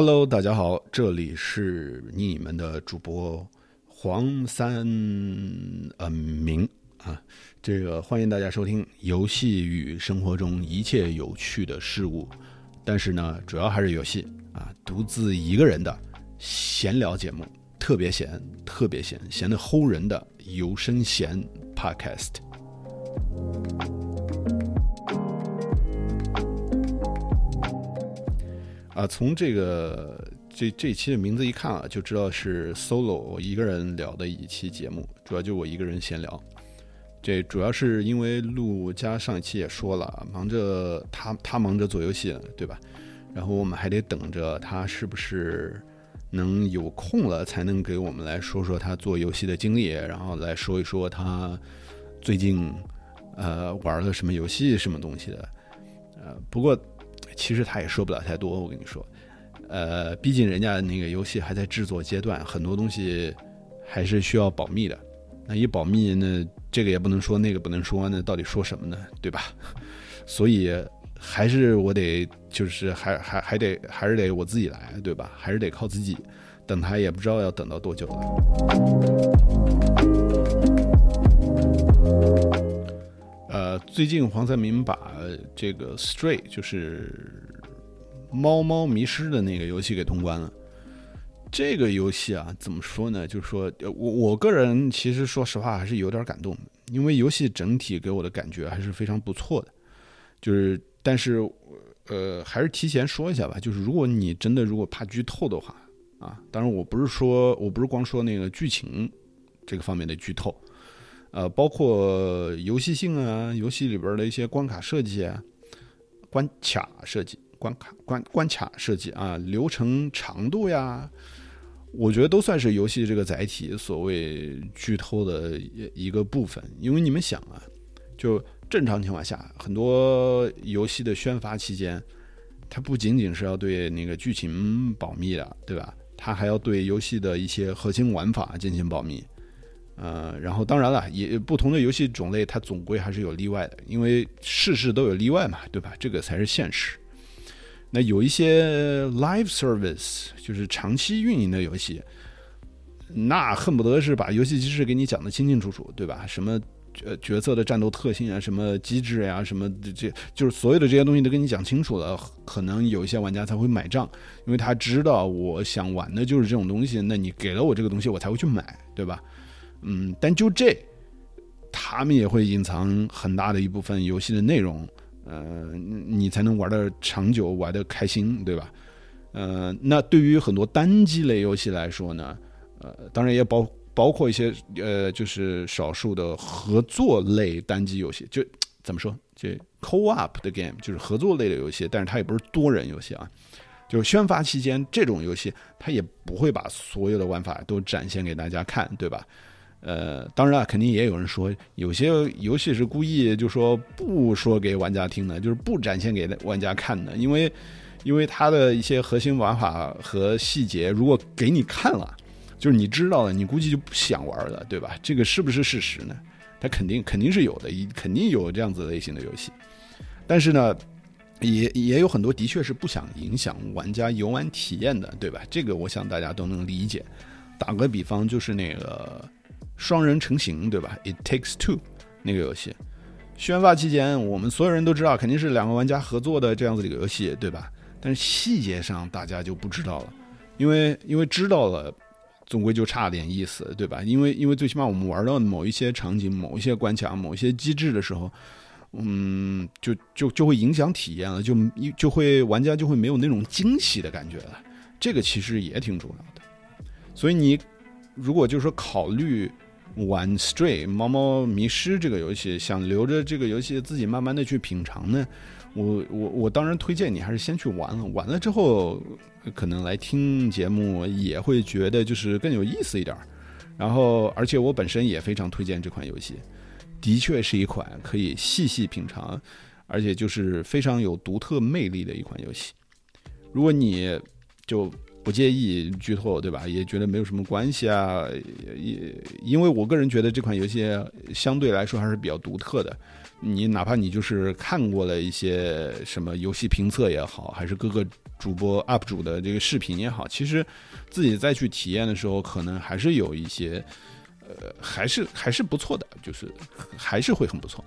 Hello，大家好，这里是你们的主播黄三呃明啊，这个欢迎大家收听游戏与生活中一切有趣的事物，但是呢，主要还是游戏啊，独自一个人的闲聊节目，特别闲，特别闲，闲的齁人的有声闲 Podcast。啊，从这个这这期的名字一看啊，就知道是 solo 一个人聊的一期节目，主要就我一个人闲聊。这主要是因为陆家上一期也说了，忙着他他忙着做游戏，对吧？然后我们还得等着他是不是能有空了，才能给我们来说说他做游戏的经历，然后来说一说他最近呃玩了什么游戏、什么东西的。呃，不过。其实他也说不了太多，我跟你说，呃，毕竟人家那个游戏还在制作阶段，很多东西还是需要保密的。那一保密，那这个也不能说，那个不能说，那到底说什么呢？对吧？所以还是我得，就是还还还得还是得我自己来，对吧？还是得靠自己。等他也不知道要等到多久了。最近黄三明把这个 Stray 就是猫猫迷失的那个游戏给通关了。这个游戏啊，怎么说呢？就是说我我个人其实说实话还是有点感动，因为游戏整体给我的感觉还是非常不错的。就是，但是呃，还是提前说一下吧，就是如果你真的如果怕剧透的话啊，当然我不是说我不是光说那个剧情这个方面的剧透。呃，包括游戏性啊，游戏里边的一些关卡设计啊，关卡设计、关卡关关卡设计啊，流程长度呀，我觉得都算是游戏这个载体所谓剧透的一一个部分。因为你们想啊，就正常情况下，很多游戏的宣发期间，它不仅仅是要对那个剧情保密的，对吧？它还要对游戏的一些核心玩法进行保密。呃，然后当然了，也不同的游戏种类，它总归还是有例外的，因为事事都有例外嘛，对吧？这个才是现实。那有一些 live service，就是长期运营的游戏，那恨不得是把游戏机制给你讲的清清楚楚，对吧？什么呃角色的战斗特性啊，什么机制呀，什么这这就是所有的这些东西都跟你讲清楚了，可能有一些玩家才会买账，因为他知道我想玩的就是这种东西，那你给了我这个东西，我才会去买，对吧？嗯，但就这，他们也会隐藏很大的一部分游戏的内容，呃，你才能玩的长久，玩的开心，对吧？呃，那对于很多单机类游戏来说呢，呃，当然也包包括一些呃，就是少数的合作类单机游戏，就怎么说，就 co-op 的 game，就是合作类的游戏，但是它也不是多人游戏啊。就是宣发期间这种游戏，它也不会把所有的玩法都展现给大家看，对吧？呃，当然啊，肯定也有人说，有些游戏是故意就说不说给玩家听的，就是不展现给玩家看的，因为，因为它的一些核心玩法和细节，如果给你看了，就是你知道了，你估计就不想玩了，对吧？这个是不是事实呢？它肯定肯定是有的，一肯定有这样子类型的游戏，但是呢，也也有很多的确是不想影响玩家游玩体验的，对吧？这个我想大家都能理解。打个比方，就是那个。双人成型，对吧？It takes two，那个游戏，宣发期间，我们所有人都知道，肯定是两个玩家合作的这样子的一个游戏，对吧？但是细节上大家就不知道了，因为因为知道了，总归就差点意思，对吧？因为因为最起码我们玩到某一些场景、某一些关卡、某一些机制的时候，嗯，就就就会影响体验了，就就会玩家就会没有那种惊喜的感觉了。这个其实也挺重要的，所以你如果就是说考虑。玩 Stray 猫猫迷失这个游戏，想留着这个游戏自己慢慢的去品尝呢，我我我当然推荐你还是先去玩了，玩了之后可能来听节目也会觉得就是更有意思一点。然后而且我本身也非常推荐这款游戏，的确是一款可以细细品尝，而且就是非常有独特魅力的一款游戏。如果你就。不介意剧透，对吧？也觉得没有什么关系啊。也因为我个人觉得这款游戏相对来说还是比较独特的，你哪怕你就是看过了一些什么游戏评测也好，还是各个主播 UP 主的这个视频也好，其实自己再去体验的时候，可能还是有一些，呃，还是还是不错的，就是还是会很不错。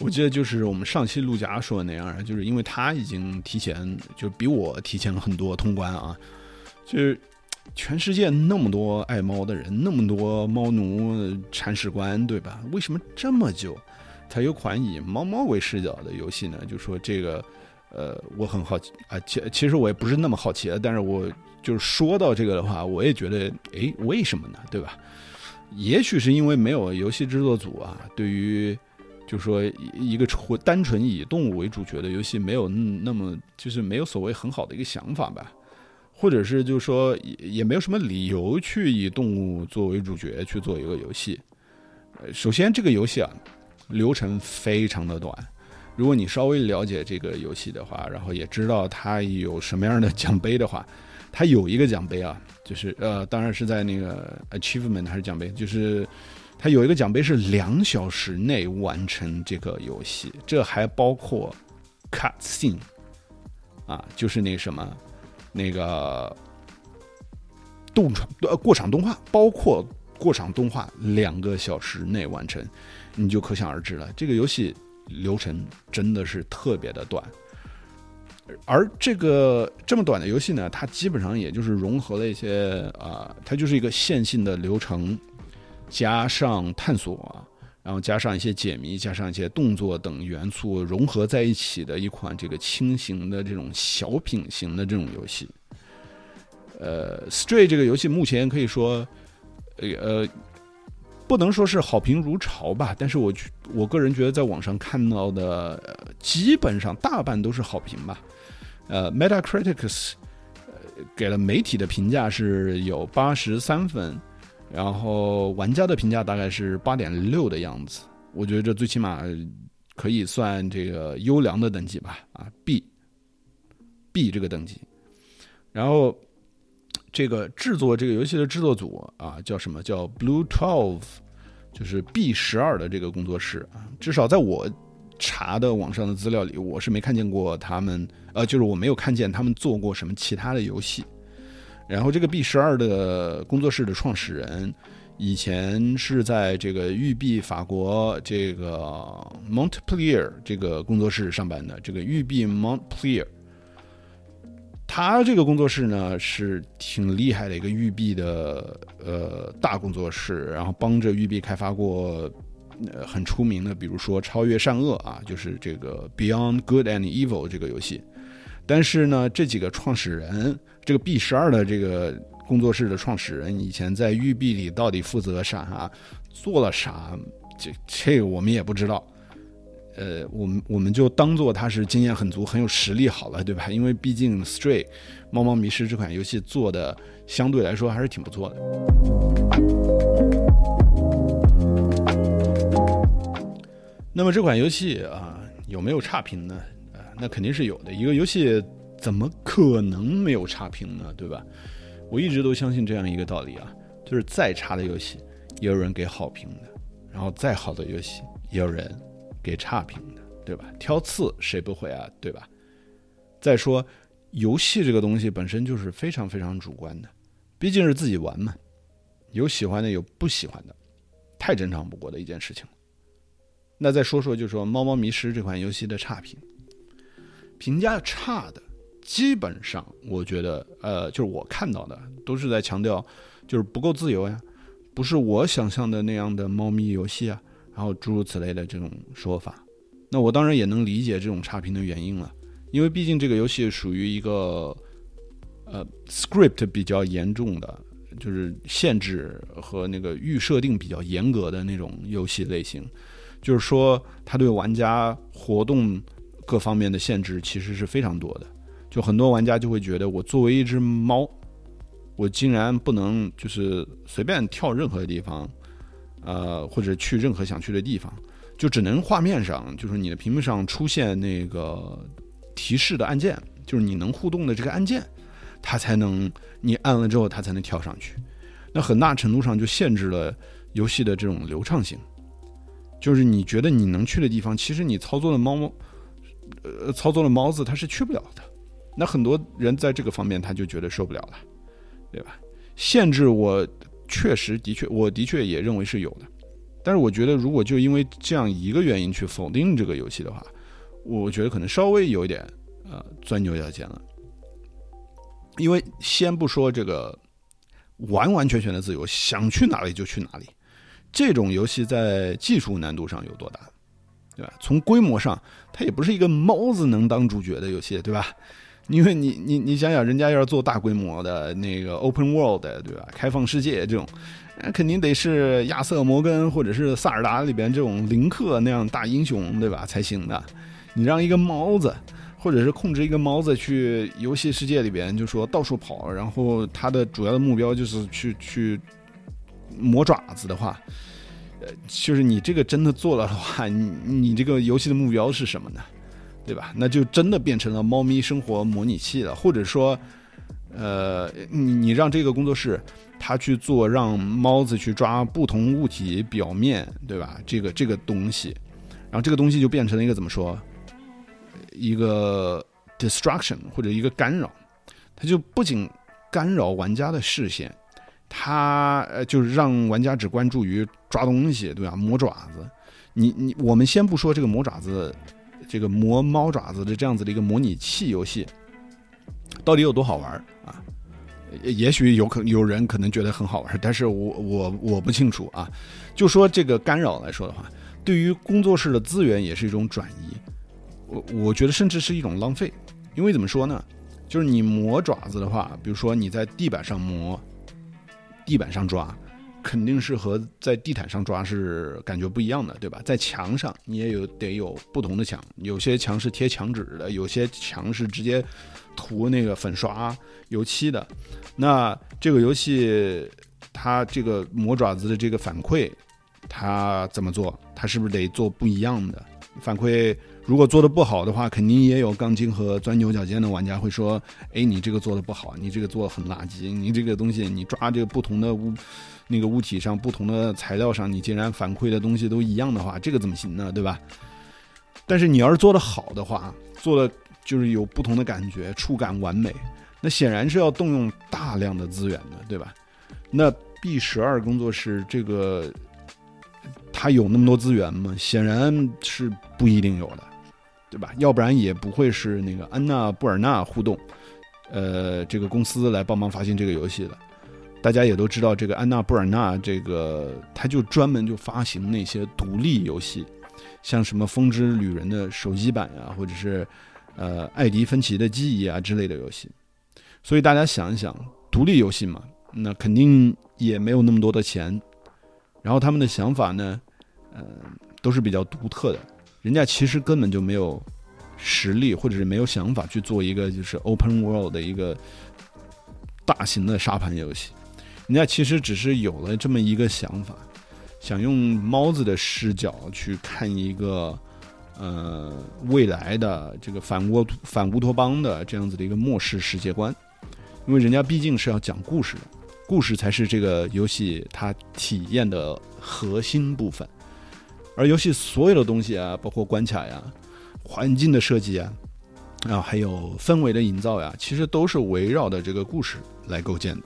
我记得就是我们上期陆佳说的那样，就是因为他已经提前，就比我提前了很多通关啊，就是全世界那么多爱猫的人，那么多猫奴铲屎官，对吧？为什么这么久才有款以猫猫为视角的游戏呢？就说这个，呃，我很好奇啊，其其实我也不是那么好奇但是我就是说到这个的话，我也觉得，哎，为什么呢？对吧？也许是因为没有游戏制作组啊，对于。就说一个纯单纯以动物为主角的游戏没有那么就是没有所谓很好的一个想法吧，或者是就是说也也没有什么理由去以动物作为主角去做一个游戏。首先这个游戏啊流程非常的短，如果你稍微了解这个游戏的话，然后也知道它有什么样的奖杯的话，它有一个奖杯啊，就是呃当然是在那个 achievement 还是奖杯，就是。它有一个奖杯是两小时内完成这个游戏，这还包括 cut scene 啊，就是那什么那个动场呃过场动画，包括过场动画两个小时内完成，你就可想而知了。这个游戏流程真的是特别的短，而这个这么短的游戏呢，它基本上也就是融合了一些啊，它就是一个线性的流程。加上探索，然后加上一些解谜，加上一些动作等元素融合在一起的一款这个轻型的这种小品型的这种游戏。呃，Stray 这个游戏目前可以说，呃，不能说是好评如潮吧，但是我我个人觉得在网上看到的基本上大半都是好评吧。呃，Metacritic 给了媒体的评价是有八十三分。然后玩家的评价大概是八点六的样子，我觉得这最起码可以算这个优良的等级吧，啊，B，B 这个等级。然后这个制作这个游戏的制作组啊，叫什么叫 Blue Twelve，就是 B 十二的这个工作室啊，至少在我查的网上的资料里，我是没看见过他们，呃，就是我没有看见他们做过什么其他的游戏。然后这个 B 十二的工作室的创始人，以前是在这个育碧法国这个 Montpellier 这个工作室上班的。这个育碧 Montpellier，他这个工作室呢是挺厉害的一个育碧的呃大工作室，然后帮着育碧开发过呃很出名的，比如说《超越善恶》啊，就是这个 Beyond Good and Evil 这个游戏。但是呢，这几个创始人，这个 B 十二的这个工作室的创始人，以前在育碧里到底负责啥，做了啥，这这个我们也不知道。呃，我们我们就当做他是经验很足、很有实力好了，对吧？因为毕竟《Stray》猫猫迷失这款游戏做的相对来说还是挺不错的。那么这款游戏啊，有没有差评呢？那肯定是有的。一个游戏怎么可能没有差评呢？对吧？我一直都相信这样一个道理啊，就是再差的游戏也有人给好评的，然后再好的游戏也有人给差评的，对吧？挑刺谁不会啊？对吧？再说，游戏这个东西本身就是非常非常主观的，毕竟是自己玩嘛，有喜欢的，有不喜欢的，太正常不过的一件事情了。那再说说，就说《猫猫迷失》这款游戏的差评。评价差的，基本上我觉得，呃，就是我看到的都是在强调，就是不够自由呀，不是我想象的那样的猫咪游戏啊，然后诸如此类的这种说法。那我当然也能理解这种差评的原因了，因为毕竟这个游戏属于一个，呃，script 比较严重的，就是限制和那个预设定比较严格的那种游戏类型，就是说它对玩家活动。各方面的限制其实是非常多的，就很多玩家就会觉得，我作为一只猫，我竟然不能就是随便跳任何地方，呃，或者去任何想去的地方，就只能画面上，就是你的屏幕上出现那个提示的按键，就是你能互动的这个按键，它才能你按了之后它才能跳上去。那很大程度上就限制了游戏的这种流畅性。就是你觉得你能去的地方，其实你操作的猫，呃，操作的猫子它是去不了的。那很多人在这个方面他就觉得受不了了，对吧？限制我确实的确，我的确也认为是有的。但是我觉得，如果就因为这样一个原因去否定这个游戏的话，我觉得可能稍微有一点呃钻牛角尖了。因为先不说这个完完全全的自由，想去哪里就去哪里。这种游戏在技术难度上有多大，对吧？从规模上，它也不是一个猫子能当主角的游戏，对吧？因为你你你想想，人家要是做大规模的那个 open world，对吧？开放世界这种，那肯定得是亚瑟摩根或者是萨尔达里边这种林克那样大英雄，对吧？才行的。你让一个猫子，或者是控制一个猫子去游戏世界里边，就说到处跑，然后它的主要的目标就是去去。磨爪子的话，呃，就是你这个真的做了的话，你你这个游戏的目标是什么呢？对吧？那就真的变成了猫咪生活模拟器了，或者说，呃，你你让这个工作室他去做，让猫子去抓不同物体表面，对吧？这个这个东西，然后这个东西就变成了一个怎么说？一个 destruction 或者一个干扰，它就不仅干扰玩家的视线。它呃，就是让玩家只关注于抓东西，对吧？磨爪子，你你，我们先不说这个磨爪子，这个磨猫爪子的这样子的一个模拟器游戏，到底有多好玩啊？也许有可有人可能觉得很好玩，但是我我我不清楚啊。就说这个干扰来说的话，对于工作室的资源也是一种转移，我我觉得甚至是一种浪费，因为怎么说呢？就是你磨爪子的话，比如说你在地板上磨。地板上抓，肯定是和在地毯上抓是感觉不一样的，对吧？在墙上你也有得有不同的墙，有些墙是贴墙纸的，有些墙是直接涂那个粉刷油漆的。那这个游戏它这个磨爪子的这个反馈，它怎么做？它是不是得做不一样的反馈？如果做的不好的话，肯定也有杠精和钻牛角尖的玩家会说：“哎，你这个做的不好，你这个做的很垃圾，你这个东西你抓这个不同的物，那个物体上不同的材料上，你竟然反馈的东西都一样的话，这个怎么行呢？对吧？但是你要是做的好的话，做的就是有不同的感觉，触感完美，那显然是要动用大量的资源的，对吧？那 B 十二工作室这个，他有那么多资源吗？显然是不一定有的。”对吧？要不然也不会是那个安娜布尔纳互动，呃，这个公司来帮忙发行这个游戏的。大家也都知道，这个安娜布尔纳这个，他就专门就发行那些独立游戏，像什么《风之旅人》的手机版呀，或者是呃《艾迪芬奇的记忆》啊之类的游戏。所以大家想一想，独立游戏嘛，那肯定也没有那么多的钱。然后他们的想法呢，呃，都是比较独特的。人家其实根本就没有实力，或者是没有想法去做一个就是 open world 的一个大型的沙盘游戏。人家其实只是有了这么一个想法，想用猫子的视角去看一个呃未来的这个反乌反乌托邦的这样子的一个末世世界观。因为人家毕竟是要讲故事的，故事才是这个游戏它体验的核心部分。而游戏所有的东西啊，包括关卡呀、环境的设计啊，啊，还有氛围的营造呀，其实都是围绕的这个故事来构建的。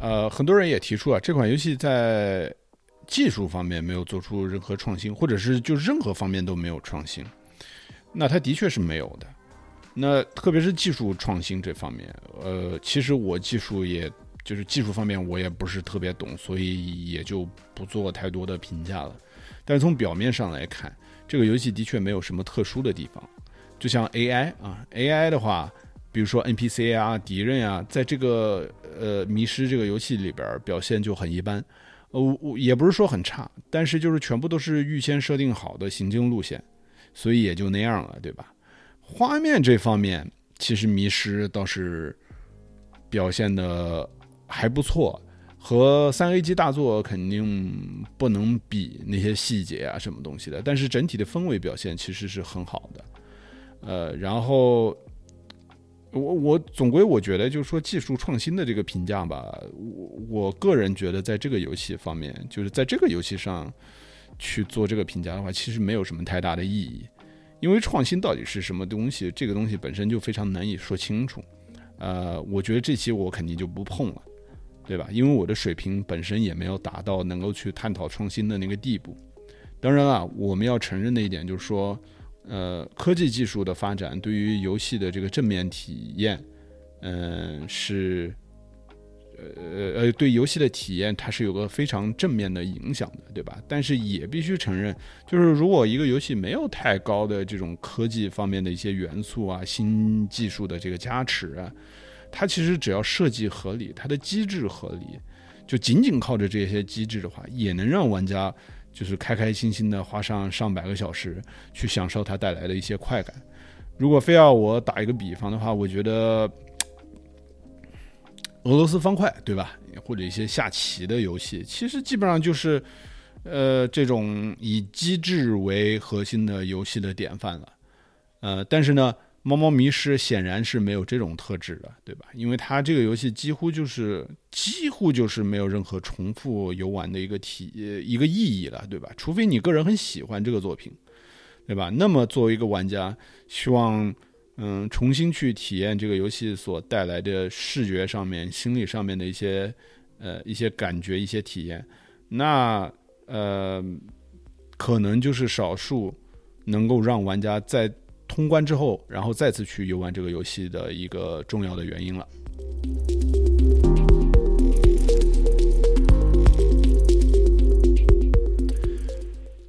呃，很多人也提出啊，这款游戏在技术方面没有做出任何创新，或者是就任何方面都没有创新。那它的确是没有的。那特别是技术创新这方面，呃，其实我技术也。就是技术方面我也不是特别懂，所以也就不做太多的评价了。但是从表面上来看，这个游戏的确没有什么特殊的地方。就像 AI 啊，AI 的话，比如说 NPC 啊、敌人啊，在这个呃迷失这个游戏里边表现就很一般。呃，也不是说很差，但是就是全部都是预先设定好的行进路线，所以也就那样了，对吧？画面这方面，其实迷失倒是表现的。还不错，和三 A 级大作肯定不能比那些细节啊什么东西的，但是整体的氛围表现其实是很好的。呃，然后我我总归我觉得就是说技术创新的这个评价吧，我我个人觉得在这个游戏方面，就是在这个游戏上去做这个评价的话，其实没有什么太大的意义，因为创新到底是什么东西，这个东西本身就非常难以说清楚。呃，我觉得这期我肯定就不碰了，对吧？因为我的水平本身也没有达到能够去探讨创新的那个地步。当然了，我们要承认的一点就是说。呃，科技技术的发展对于游戏的这个正面体验，嗯，是，呃呃对游戏的体验它是有个非常正面的影响的，对吧？但是也必须承认，就是如果一个游戏没有太高的这种科技方面的一些元素啊、新技术的这个加持啊，它其实只要设计合理，它的机制合理，就仅仅靠着这些机制的话，也能让玩家。就是开开心心的花上上百个小时去享受它带来的一些快感。如果非要我打一个比方的话，我觉得 俄罗斯方块对吧，或者一些下棋的游戏，其实基本上就是呃这种以机制为核心的游戏的典范了。呃，但是呢。猫猫迷失显然是没有这种特质的，对吧？因为它这个游戏几乎就是几乎就是没有任何重复游玩的一个体一个意义了，对吧？除非你个人很喜欢这个作品，对吧？那么作为一个玩家，希望嗯重新去体验这个游戏所带来的视觉上面、心理上面的一些呃一些感觉、一些体验，那呃可能就是少数能够让玩家在。通关之后，然后再次去游玩这个游戏的一个重要的原因了。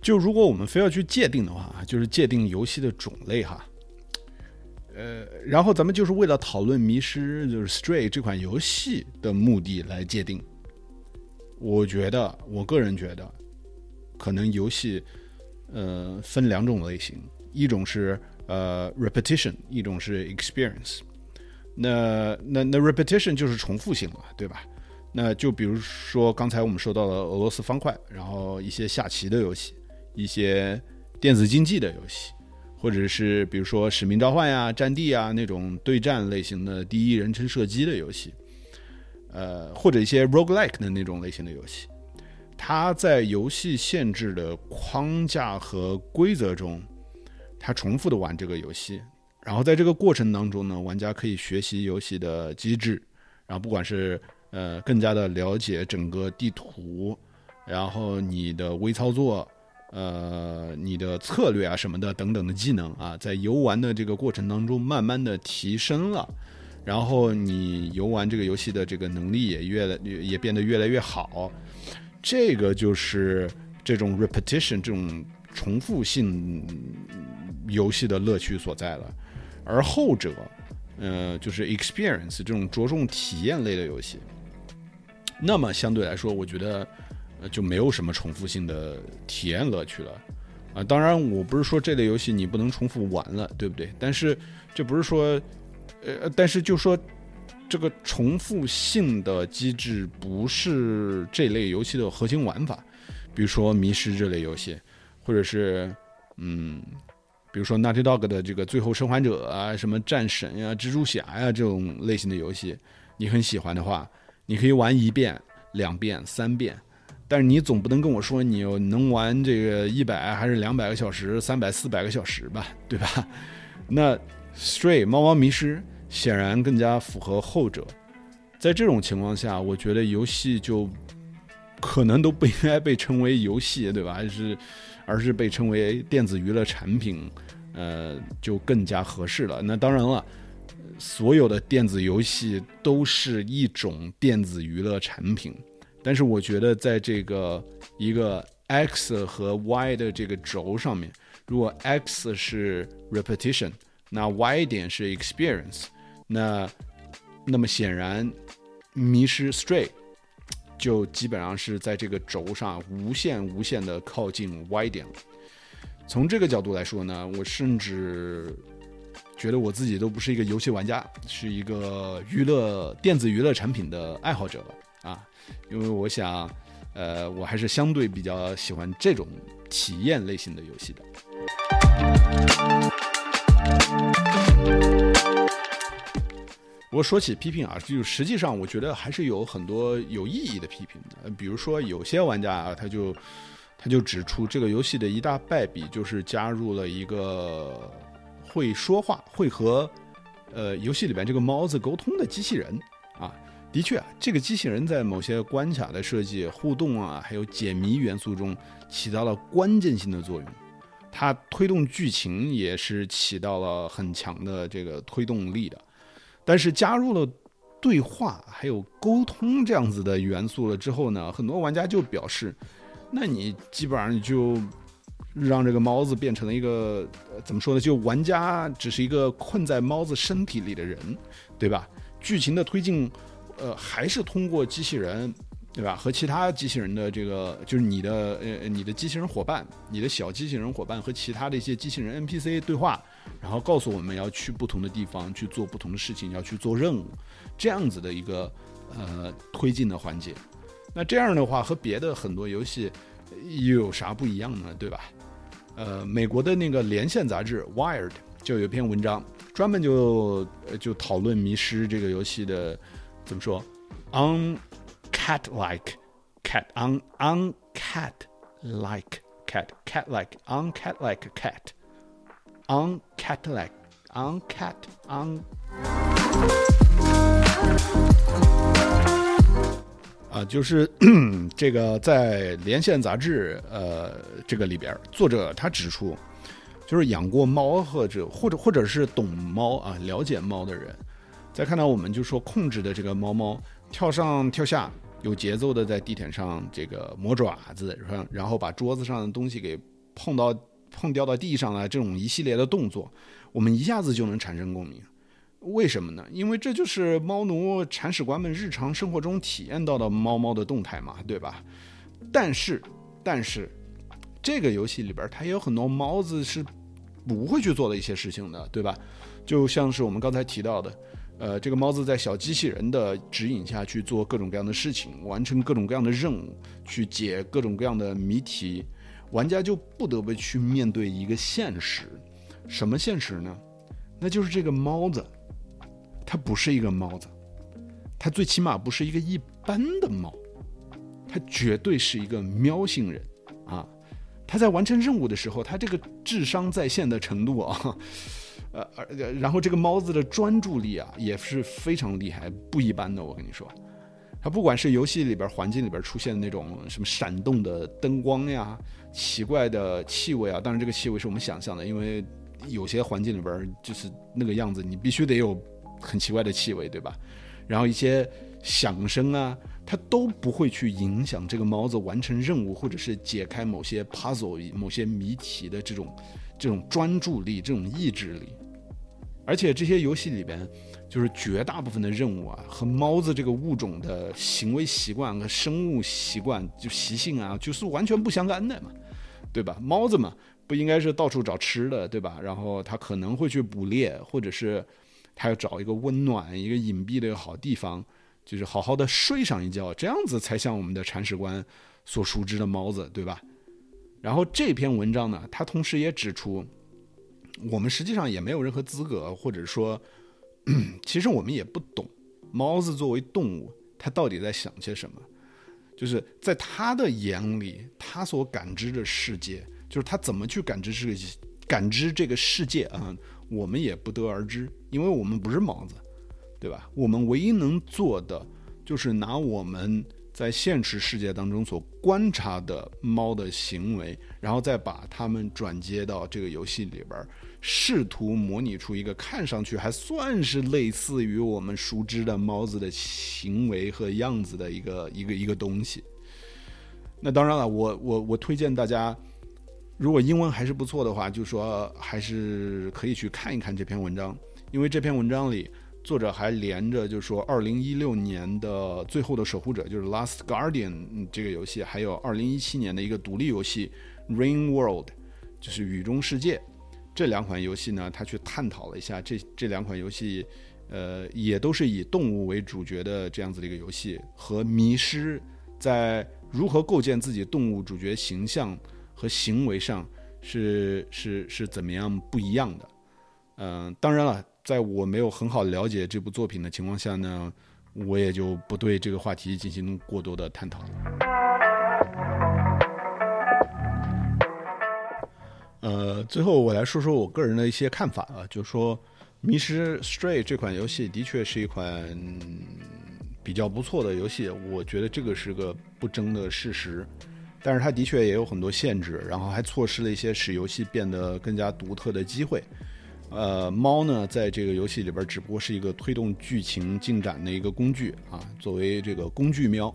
就如果我们非要去界定的话，就是界定游戏的种类哈。呃，然后咱们就是为了讨论《迷失》就是《Stray》这款游戏的目的来界定。我觉得，我个人觉得，可能游戏呃分两种类型，一种是。呃，repetition 一种是 experience，那那那 repetition 就是重复性了，对吧？那就比如说刚才我们说到了俄罗斯方块，然后一些下棋的游戏，一些电子竞技的游戏，或者是比如说使命召唤呀、战地啊那种对战类型的第一人称射击的游戏，呃，或者一些 roguelike 的那种类型的游戏，它在游戏限制的框架和规则中。他重复的玩这个游戏，然后在这个过程当中呢，玩家可以学习游戏的机制，然后不管是呃更加的了解整个地图，然后你的微操作，呃你的策略啊什么的等等的技能啊，在游玩的这个过程当中慢慢的提升了，然后你游玩这个游戏的这个能力也越来也变得越来越好，这个就是这种 repetition 这种重复性。游戏的乐趣所在了，而后者，呃，就是 experience 这种着重体验类的游戏，那么相对来说，我觉得，就没有什么重复性的体验乐趣了，啊，当然，我不是说这类游戏你不能重复玩了，对不对？但是这不是说，呃，但是就说这个重复性的机制不是这类游戏的核心玩法，比如说迷失这类游戏，或者是，嗯。比如说 Naughty Dog 的这个《最后生还者》啊，什么战神呀、蜘蛛侠呀这种类型的游戏，你很喜欢的话，你可以玩一遍、两遍、三遍，但是你总不能跟我说你能玩这个一百还是两百个小时、三百、四百个小时吧，对吧？那 Stray 猫猫迷失显然更加符合后者。在这种情况下，我觉得游戏就可能都不应该被称为游戏，对吧？还是。而是被称为电子娱乐产品，呃，就更加合适了。那当然了，所有的电子游戏都是一种电子娱乐产品。但是我觉得，在这个一个 x 和 y 的这个轴上面，如果 x 是 repetition，那 y 点是 experience，那那么显然，迷失 stray。就基本上是在这个轴上无限无限的靠近 Y 点了。从这个角度来说呢，我甚至觉得我自己都不是一个游戏玩家，是一个娱乐电子娱乐产品的爱好者了啊。因为我想，呃，我还是相对比较喜欢这种体验类型的游戏的。不过说起批评啊，就实际上我觉得还是有很多有意义的批评的。比如说有些玩家啊，他就他就指出这个游戏的一大败笔就是加入了一个会说话、会和呃游戏里边这个猫子沟通的机器人啊。的确啊，这个机器人在某些关卡的设计、互动啊，还有解谜元素中起到了关键性的作用。它推动剧情也是起到了很强的这个推动力的。但是加入了对话还有沟通这样子的元素了之后呢，很多玩家就表示，那你基本上就让这个猫子变成了一个怎么说呢？就玩家只是一个困在猫子身体里的人，对吧？剧情的推进。呃，还是通过机器人，对吧？和其他机器人的这个，就是你的呃，你的机器人伙伴，你的小机器人伙伴和其他的一些机器人 NPC 对话，然后告诉我们要去不同的地方去做不同的事情，要去做任务，这样子的一个呃推进的环节。那这样的话，和别的很多游戏又有啥不一样呢？对吧？呃，美国的那个连线杂志 Wired 就有一篇文章，专门就就讨论《迷失》这个游戏的。怎么说？On cat like cat un un cat like cat cat like un cat like cat un cat like un cat un 啊，就是这个在连线杂志呃这个里边，作者他指出，就是养过猫或者或者或者是懂猫啊了解猫的人。再看到我们就说控制的这个猫猫跳上跳下，有节奏的在地铁上这个磨爪子，然后然后把桌子上的东西给碰到碰掉到地上了，这种一系列的动作，我们一下子就能产生共鸣。为什么呢？因为这就是猫奴铲屎官们日常生活中体验到的猫猫的动态嘛，对吧？但是但是这个游戏里边它也有很多猫子是不会去做的一些事情的，对吧？就像是我们刚才提到的。呃，这个猫子在小机器人的指引下去做各种各样的事情，完成各种各样的任务，去解各种各样的谜题，玩家就不得不去面对一个现实。什么现实呢？那就是这个猫子，它不是一个猫子，它最起码不是一个一般的猫，它绝对是一个喵星人啊！它在完成任务的时候，它这个智商在线的程度啊。呃，而然后这个猫子的专注力啊也是非常厉害，不一般的。我跟你说，它不管是游戏里边环境里边出现的那种什么闪动的灯光呀、奇怪的气味啊，当然这个气味是我们想象的，因为有些环境里边就是那个样子，你必须得有很奇怪的气味，对吧？然后一些响声啊，它都不会去影响这个猫子完成任务或者是解开某些 puzzle、某些谜题的这种。这种专注力，这种意志力，而且这些游戏里边，就是绝大部分的任务啊，和猫子这个物种的行为习惯和生物习惯就习性啊，就是完全不相干的嘛，对吧？猫子嘛，不应该是到处找吃的，对吧？然后它可能会去捕猎，或者是它要找一个温暖、一个隐蔽的一个好地方，就是好好的睡上一觉，这样子才像我们的铲屎官所熟知的猫子，对吧？然后这篇文章呢，它同时也指出，我们实际上也没有任何资格，或者说，其实我们也不懂猫子作为动物，它到底在想些什么。就是在他的眼里，他所感知的世界，就是他怎么去感知这个感知这个世界啊，我们也不得而知，因为我们不是猫子，对吧？我们唯一能做的，就是拿我们。在现实世界当中所观察的猫的行为，然后再把它们转接到这个游戏里边儿，试图模拟出一个看上去还算是类似于我们熟知的猫子的行为和样子的一个一个一个东西。那当然了，我我我推荐大家，如果英文还是不错的话，就说还是可以去看一看这篇文章，因为这篇文章里。作者还连着就说，二零一六年的《最后的守护者》就是《Last Guardian》这个游戏，还有二零一七年的一个独立游戏《Rain World》，就是雨中世界。这两款游戏呢，他去探讨了一下这这两款游戏，呃，也都是以动物为主角的这样子的一个游戏，和《迷失》在如何构建自己动物主角形象和行为上是是是怎么样不一样的。嗯，当然了。在我没有很好了解这部作品的情况下呢，我也就不对这个话题进行过多的探讨了呃，最后我来说说我个人的一些看法啊，就是说《迷失 Stray》这款游戏的确是一款比较不错的游戏，我觉得这个是个不争的事实。但是它的确也有很多限制，然后还错失了一些使游戏变得更加独特的机会。呃，猫呢，在这个游戏里边只不过是一个推动剧情进展的一个工具啊，作为这个工具喵。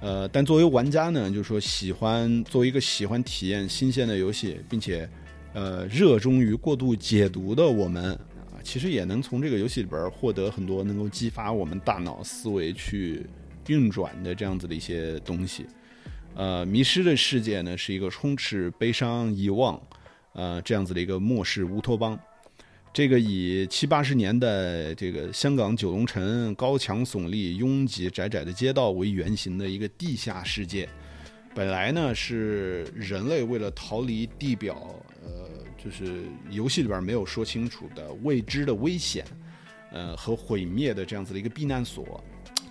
呃，但作为玩家呢，就是说喜欢作为一个喜欢体验新鲜的游戏，并且呃热衷于过度解读的我们啊，其实也能从这个游戏里边获得很多能够激发我们大脑思维去运转的这样子的一些东西。呃，迷失的世界呢，是一个充斥悲伤、遗忘，呃，这样子的一个末世乌托邦。这个以七八十年代这个香港九龙城高墙耸立、拥挤窄窄的街道为原型的一个地下世界，本来呢是人类为了逃离地表，呃，就是游戏里边没有说清楚的未知的危险，呃和毁灭的这样子的一个避难所。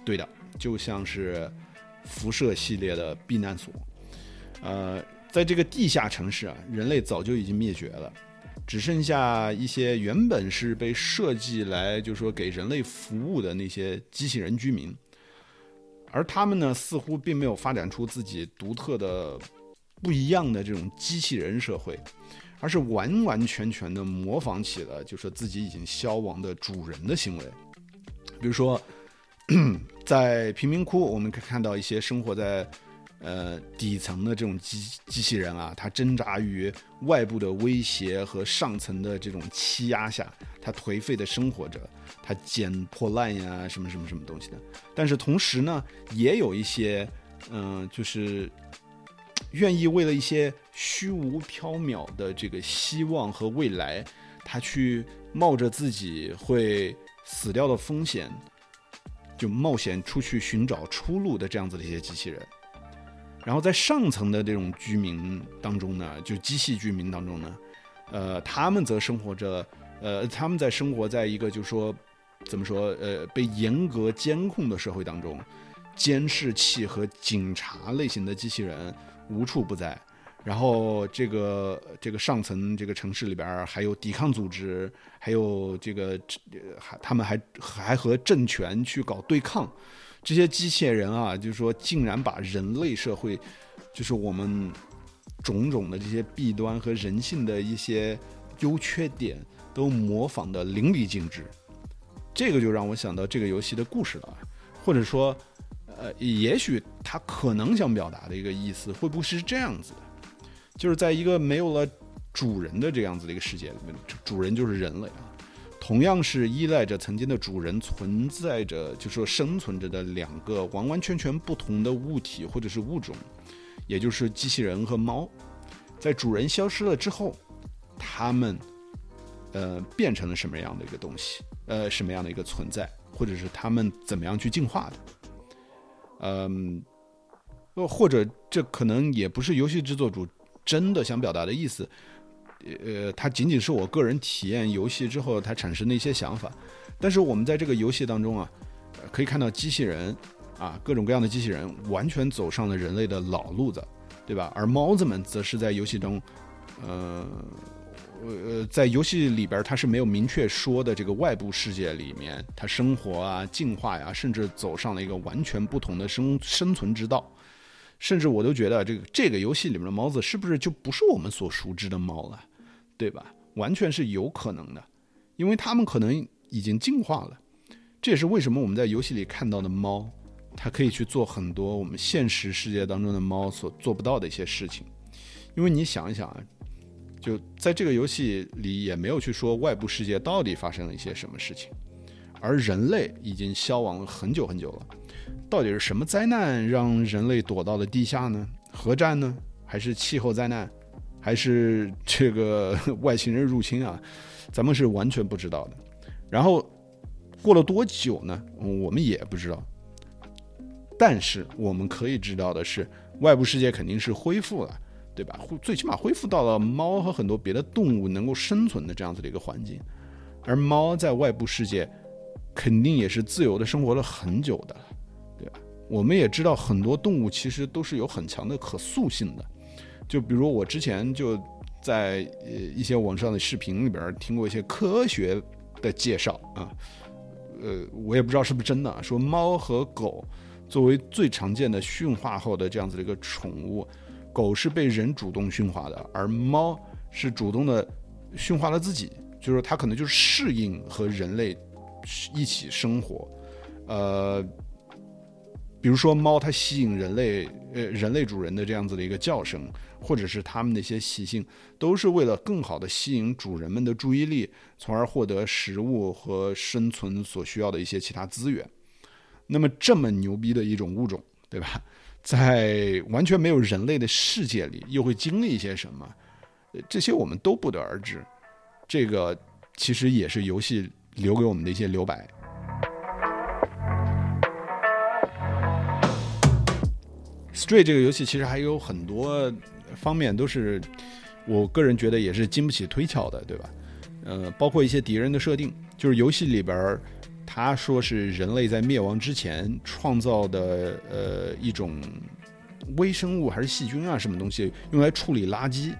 对的，就像是。辐射系列的避难所，呃，在这个地下城市啊，人类早就已经灭绝了，只剩下一些原本是被设计来就是说给人类服务的那些机器人居民，而他们呢，似乎并没有发展出自己独特的、不一样的这种机器人社会，而是完完全全的模仿起了就说自己已经消亡的主人的行为，比如说。在贫民窟，我们可以看到一些生活在呃底层的这种机机器人啊，它挣扎于外部的威胁和上层的这种欺压下，它颓废的生活着，它捡破烂呀，什么什么什么东西的。但是同时呢，也有一些嗯，就是 愿意为了一些虚无缥缈的这个希望和未来，他去冒着自己会死掉的风险。就冒险出去寻找出路的这样子的一些机器人，然后在上层的这种居民当中呢，就机器居民当中呢，呃，他们则生活着，呃，他们在生活在一个就是说怎么说，呃，被严格监控的社会当中，监视器和警察类型的机器人无处不在。然后这个这个上层这个城市里边还有抵抗组织，还有这个还他们还还和政权去搞对抗，这些机器人啊，就是说竟然把人类社会，就是我们种种的这些弊端和人性的一些优缺点都模仿的淋漓尽致，这个就让我想到这个游戏的故事了，或者说，呃，也许他可能想表达的一个意思，会不会是这样子的？就是在一个没有了主人的这样子的一个世界里面，主人就是人类啊，同样是依赖着曾经的主人存在着，就说生存着的两个完完全全不同的物体或者是物种，也就是机器人和猫，在主人消失了之后，他们呃变成了什么样的一个东西？呃，什么样的一个存在？或者是他们怎么样去进化的？嗯，呃，或者这可能也不是游戏制作组。真的想表达的意思，呃，它仅仅是我个人体验游戏之后它产生的一些想法。但是我们在这个游戏当中啊，可以看到机器人啊，各种各样的机器人完全走上了人类的老路子，对吧？而猫子们则是在游戏中，呃，呃，在游戏里边它是没有明确说的这个外部世界里面，它生活啊、进化呀，甚至走上了一个完全不同的生生存之道。甚至我都觉得，这个这个游戏里面的猫子是不是就不是我们所熟知的猫了，对吧？完全是有可能的，因为他们可能已经进化了。这也是为什么我们在游戏里看到的猫，它可以去做很多我们现实世界当中的猫所做不到的一些事情。因为你想一想啊，就在这个游戏里也没有去说外部世界到底发生了一些什么事情，而人类已经消亡了很久很久了。到底是什么灾难让人类躲到了地下呢？核战呢？还是气候灾难？还是这个 外星人入侵啊？咱们是完全不知道的。然后过了多久呢？我们也不知道。但是我们可以知道的是，外部世界肯定是恢复了，对吧？最起码恢复到了猫和很多别的动物能够生存的这样子的一个环境。而猫在外部世界肯定也是自由的生活了很久的，对吧？我们也知道很多动物其实都是有很强的可塑性的，就比如我之前就在呃一些网上的视频里边听过一些科学的介绍啊，呃，我也不知道是不是真的，说猫和狗作为最常见的驯化后的这样子的一个宠物，狗是被人主动驯化的，而猫是主动的驯化了自己。就是它可能就是适应和人类一起生活，呃，比如说猫，它吸引人类，呃，人类主人的这样子的一个叫声，或者是它们的一些习性，都是为了更好的吸引主人们的注意力，从而获得食物和生存所需要的一些其他资源。那么这么牛逼的一种物种，对吧？在完全没有人类的世界里，又会经历一些什么？这些我们都不得而知。这个其实也是游戏留给我们的一些留白。Stray 这个游戏其实还有很多方面都是我个人觉得也是经不起推敲的，对吧？呃，包括一些敌人的设定，就是游戏里边他说是人类在灭亡之前创造的呃一种微生物还是细菌啊什么东西，用来处理垃圾。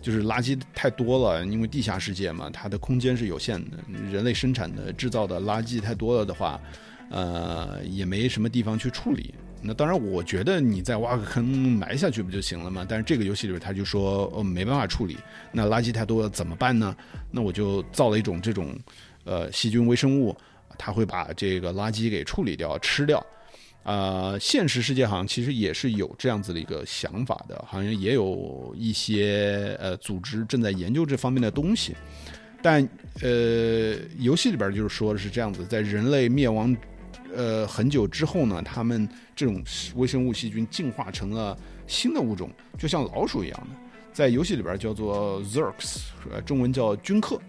就是垃圾太多了，因为地下世界嘛，它的空间是有限的。人类生产的、制造的垃圾太多了的话，呃，也没什么地方去处理。那当然，我觉得你再挖个坑埋下去不就行了吗？但是这个游戏里边他就说，哦，没办法处理。那垃圾太多了怎么办呢？那我就造了一种这种，呃，细菌微生物，它会把这个垃圾给处理掉、吃掉。呃，现实世界好像其实也是有这样子的一个想法的，好像也有一些呃组织正在研究这方面的东西。但呃，游戏里边就是说的是这样子，在人类灭亡呃很久之后呢，他们这种微生物细菌进化成了新的物种，就像老鼠一样的，在游戏里边叫做 Zerks，中文叫菌克。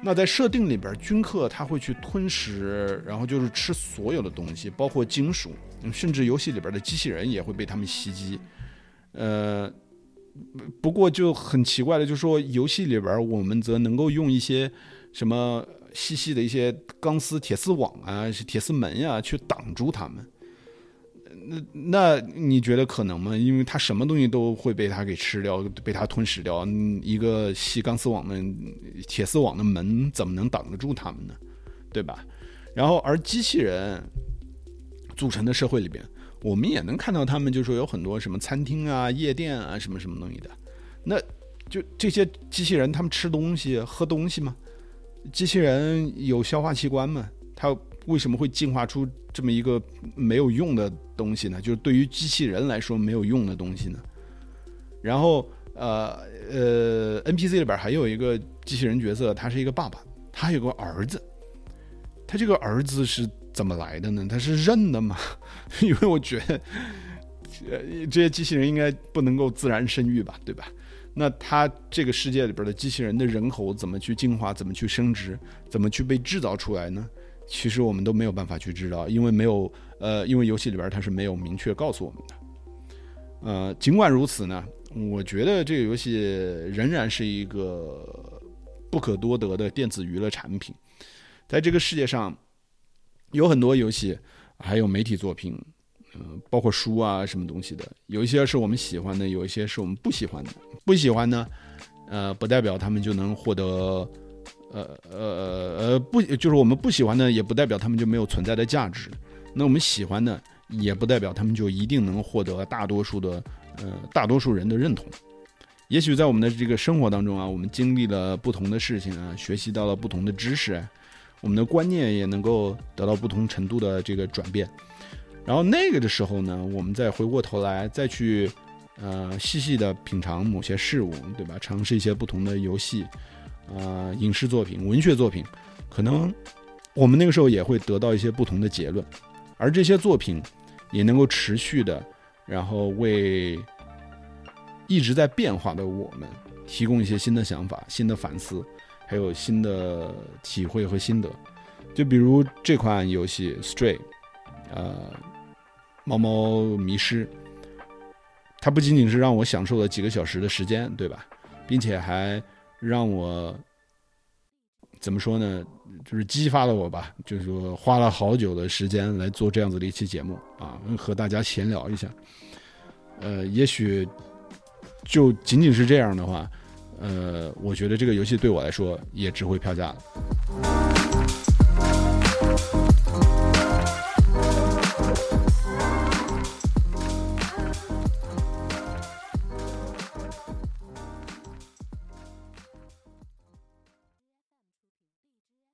那在设定里边，军客他会去吞食，然后就是吃所有的东西，包括金属，甚至游戏里边的机器人也会被他们袭击。呃，不过就很奇怪的，就是说游戏里边我们则能够用一些什么细细的一些钢丝、铁丝网啊、铁丝门呀，去挡住他们。那那你觉得可能吗？因为它什么东西都会被它给吃掉，被它吞噬掉。一个细钢丝网的铁丝网的门怎么能挡得住他们呢？对吧？然后而机器人组成的社会里边，我们也能看到他们，就说有很多什么餐厅啊、夜店啊，什么什么东西的。那就这些机器人，他们吃东西、喝东西吗？机器人有消化器官吗？它为什么会进化出？这么一个没有用的东西呢，就是对于机器人来说没有用的东西呢。然后，呃呃，NPC 里边还有一个机器人角色，他是一个爸爸，他有个儿子。他这个儿子是怎么来的呢？他是认的吗？因为我觉得，呃，这些机器人应该不能够自然生育吧，对吧？那他这个世界里边的机器人的人口怎么去进化？怎么去升值？怎么去被制造出来呢？其实我们都没有办法去知道，因为没有呃，因为游戏里边它是没有明确告诉我们的。呃，尽管如此呢，我觉得这个游戏仍然是一个不可多得的电子娱乐产品。在这个世界上，有很多游戏，还有媒体作品，嗯，包括书啊什么东西的，有一些是我们喜欢的，有一些是我们不喜欢的。不喜欢呢，呃，不代表他们就能获得。呃呃呃不，就是我们不喜欢的，也不代表他们就没有存在的价值。那我们喜欢的，也不代表他们就一定能获得大多数的呃大多数人的认同。也许在我们的这个生活当中啊，我们经历了不同的事情啊，学习到了不同的知识，我们的观念也能够得到不同程度的这个转变。然后那个的时候呢，我们再回过头来再去呃细细的品尝某些事物，对吧？尝试一些不同的游戏。呃，影视作品、文学作品，可能我们那个时候也会得到一些不同的结论，而这些作品也能够持续的，然后为一直在变化的我们提供一些新的想法、新的反思，还有新的体会和心得。就比如这款游戏《Stray》，呃，猫猫迷失，它不仅仅是让我享受了几个小时的时间，对吧？并且还。让我怎么说呢？就是激发了我吧，就是说花了好久的时间来做这样子的一期节目啊，和大家闲聊一下。呃，也许就仅仅是这样的话，呃，我觉得这个游戏对我来说也值回票价了。